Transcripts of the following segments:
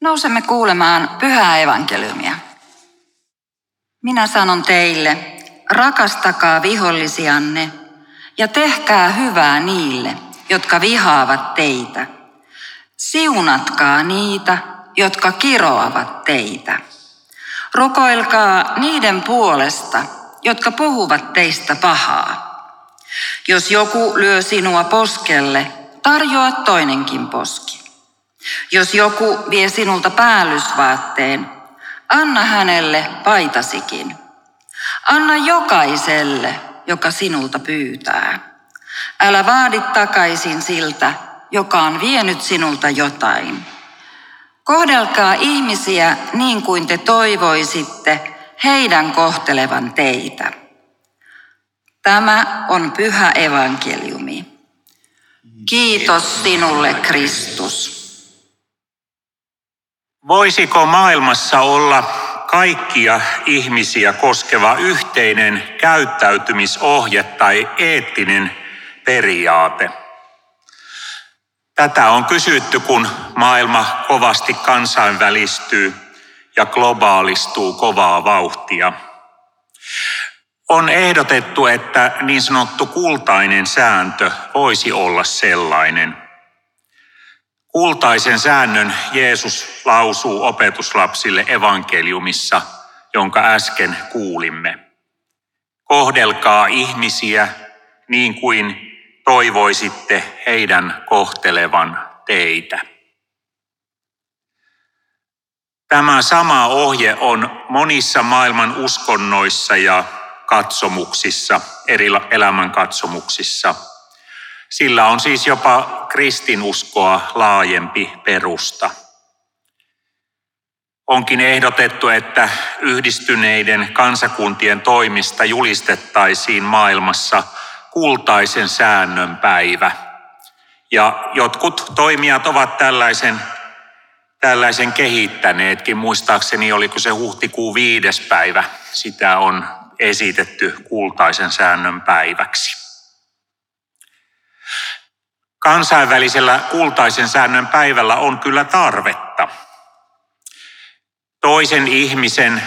Nousemme kuulemaan pyhää evankeliumia. Minä sanon teille, rakastakaa vihollisianne ja tehkää hyvää niille, jotka vihaavat teitä. Siunatkaa niitä, jotka kiroavat teitä. Rukoilkaa niiden puolesta, jotka puhuvat teistä pahaa. Jos joku lyö sinua poskelle, tarjoa toinenkin poski. Jos joku vie sinulta päällysvaatteen, anna hänelle paitasikin. Anna jokaiselle, joka sinulta pyytää. Älä vaadi takaisin siltä, joka on vienyt sinulta jotain. Kohdelkaa ihmisiä niin kuin te toivoisitte heidän kohtelevan teitä. Tämä on pyhä evankeliumi. Kiitos sinulle, Kristus. Voisiko maailmassa olla kaikkia ihmisiä koskeva yhteinen käyttäytymisohje tai eettinen periaate? Tätä on kysytty, kun maailma kovasti kansainvälistyy ja globaalistuu kovaa vauhtia. On ehdotettu, että niin sanottu kultainen sääntö voisi olla sellainen. Kultaisen säännön Jeesus lausuu opetuslapsille evankeliumissa, jonka äsken kuulimme. Kohdelkaa ihmisiä niin kuin toivoisitte heidän kohtelevan teitä. Tämä sama ohje on monissa maailman uskonnoissa ja katsomuksissa, eri elämänkatsomuksissa. Sillä on siis jopa kristinuskoa laajempi perusta. Onkin ehdotettu, että yhdistyneiden kansakuntien toimista julistettaisiin maailmassa kultaisen säännön päivä. Ja jotkut toimijat ovat tällaisen, tällaisen kehittäneetkin. Muistaakseni oliko se huhtikuun viides päivä. Sitä on esitetty kultaisen säännön päiväksi. Kansainvälisellä kultaisen säännön päivällä on kyllä tarvetta. Toisen ihmisen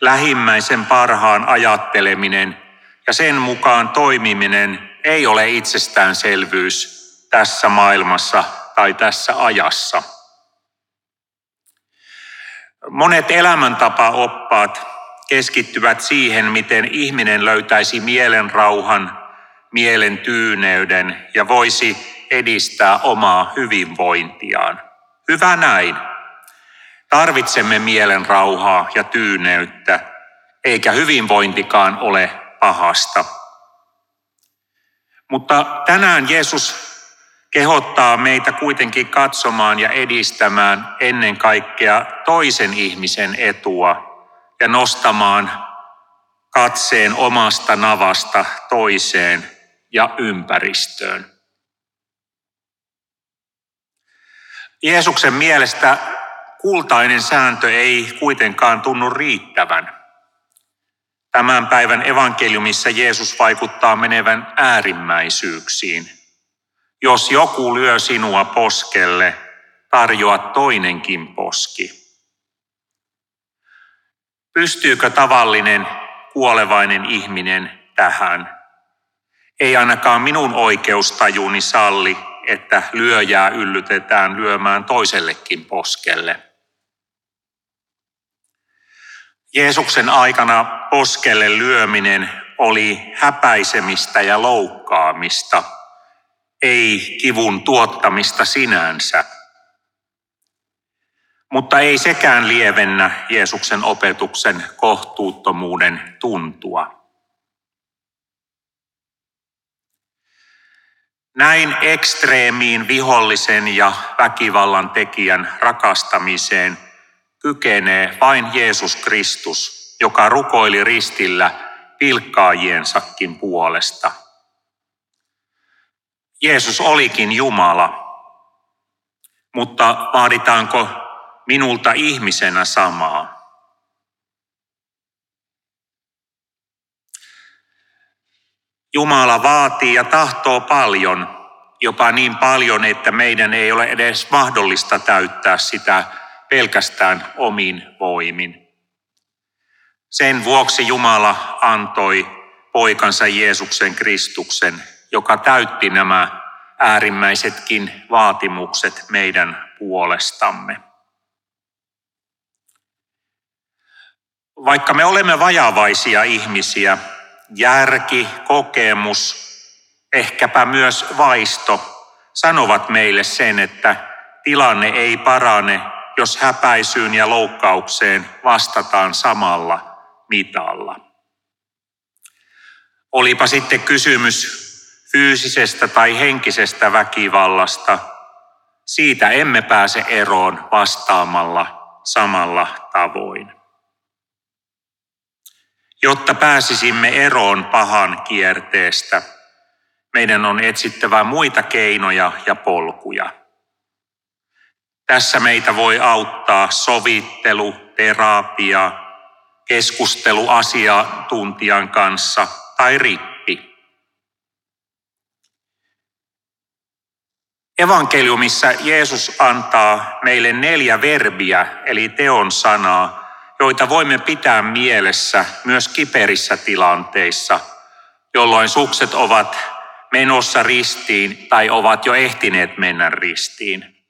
lähimmäisen parhaan ajatteleminen ja sen mukaan toimiminen ei ole itsestäänselvyys tässä maailmassa tai tässä ajassa. Monet elämäntapaoppaat keskittyvät siihen, miten ihminen löytäisi mielen rauhan, mielen tyyneyden ja voisi edistää omaa hyvinvointiaan. Hyvä näin. Tarvitsemme mielen rauhaa ja tyyneyttä, eikä hyvinvointikaan ole pahasta. Mutta tänään Jeesus kehottaa meitä kuitenkin katsomaan ja edistämään ennen kaikkea toisen ihmisen etua ja nostamaan katseen omasta navasta toiseen ja ympäristöön. Jeesuksen mielestä kultainen sääntö ei kuitenkaan tunnu riittävän. Tämän päivän evankeliumissa Jeesus vaikuttaa menevän äärimmäisyyksiin. Jos joku lyö sinua poskelle, tarjoa toinenkin poski. Pystyykö tavallinen kuolevainen ihminen tähän? Ei ainakaan minun oikeustajuni salli, että lyöjää yllytetään lyömään toisellekin poskelle. Jeesuksen aikana poskelle lyöminen oli häpäisemistä ja loukkaamista, ei kivun tuottamista sinänsä. Mutta ei sekään lievennä Jeesuksen opetuksen kohtuuttomuuden tuntua. Näin ekstreemiin vihollisen ja väkivallan tekijän rakastamiseen kykenee vain Jeesus Kristus, joka rukoili ristillä pilkkaajiensakin puolesta. Jeesus olikin Jumala, mutta vaaditaanko minulta ihmisenä samaa. Jumala vaatii ja tahtoo paljon, jopa niin paljon, että meidän ei ole edes mahdollista täyttää sitä pelkästään omin voimin. Sen vuoksi Jumala antoi poikansa Jeesuksen Kristuksen, joka täytti nämä äärimmäisetkin vaatimukset meidän puolestamme. Vaikka me olemme vajavaisia ihmisiä, järki, kokemus, ehkäpä myös vaisto sanovat meille sen, että tilanne ei parane, jos häpäisyyn ja loukkaukseen vastataan samalla mitalla. Olipa sitten kysymys fyysisestä tai henkisestä väkivallasta, siitä emme pääse eroon vastaamalla samalla tavoin. Jotta pääsisimme eroon pahan kierteestä, meidän on etsittävä muita keinoja ja polkuja. Tässä meitä voi auttaa sovittelu, terapia, keskustelu asiantuntijan kanssa tai rippi. Evankeliumissa Jeesus antaa meille neljä verbiä, eli teon sanaa, joita voimme pitää mielessä myös kiperissä tilanteissa, jolloin sukset ovat menossa ristiin tai ovat jo ehtineet mennä ristiin.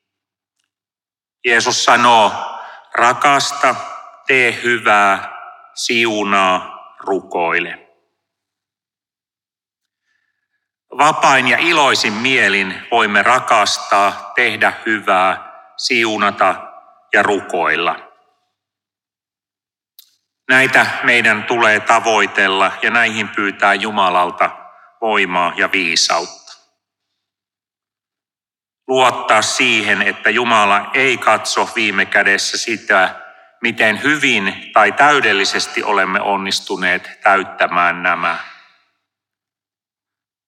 Jeesus sanoo, rakasta, tee hyvää, siunaa, rukoile. Vapain ja iloisin mielin voimme rakastaa, tehdä hyvää, siunata ja rukoilla. Näitä meidän tulee tavoitella ja näihin pyytää Jumalalta voimaa ja viisautta. Luottaa siihen, että Jumala ei katso viime kädessä sitä, miten hyvin tai täydellisesti olemme onnistuneet täyttämään nämä.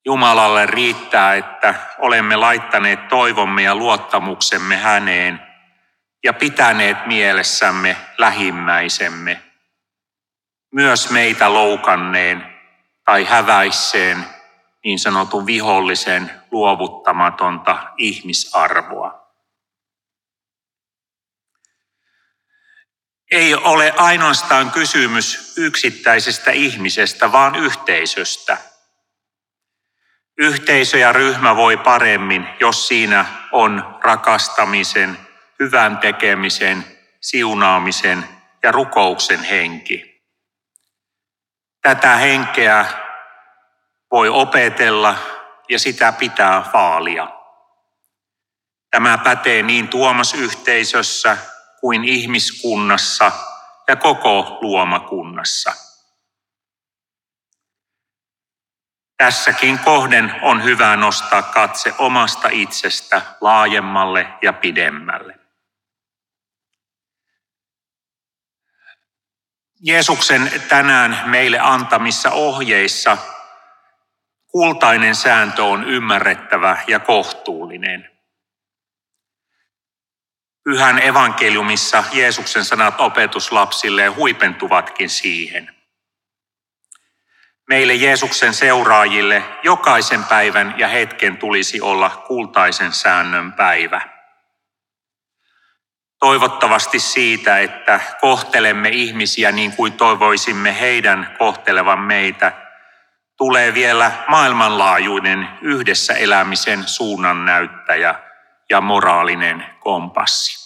Jumalalle riittää, että olemme laittaneet toivomme ja luottamuksemme häneen ja pitäneet mielessämme lähimmäisemme – myös meitä loukanneen tai häväisseen niin sanotun vihollisen luovuttamatonta ihmisarvoa. Ei ole ainoastaan kysymys yksittäisestä ihmisestä, vaan yhteisöstä. Yhteisö ja ryhmä voi paremmin, jos siinä on rakastamisen, hyvän tekemisen, siunaamisen ja rukouksen henki. Tätä henkeä voi opetella ja sitä pitää vaalia. Tämä pätee niin tuomasyhteisössä kuin ihmiskunnassa ja koko luomakunnassa. Tässäkin kohden on hyvä nostaa katse omasta itsestä laajemmalle ja pidemmälle. Jeesuksen tänään meille antamissa ohjeissa kultainen sääntö on ymmärrettävä ja kohtuullinen. Pyhän evankeliumissa Jeesuksen sanat opetuslapsille huipentuvatkin siihen. Meille Jeesuksen seuraajille jokaisen päivän ja hetken tulisi olla kultaisen säännön päivä toivottavasti siitä, että kohtelemme ihmisiä niin kuin toivoisimme heidän kohtelevan meitä, tulee vielä maailmanlaajuinen yhdessä elämisen suunnannäyttäjä ja moraalinen kompassi.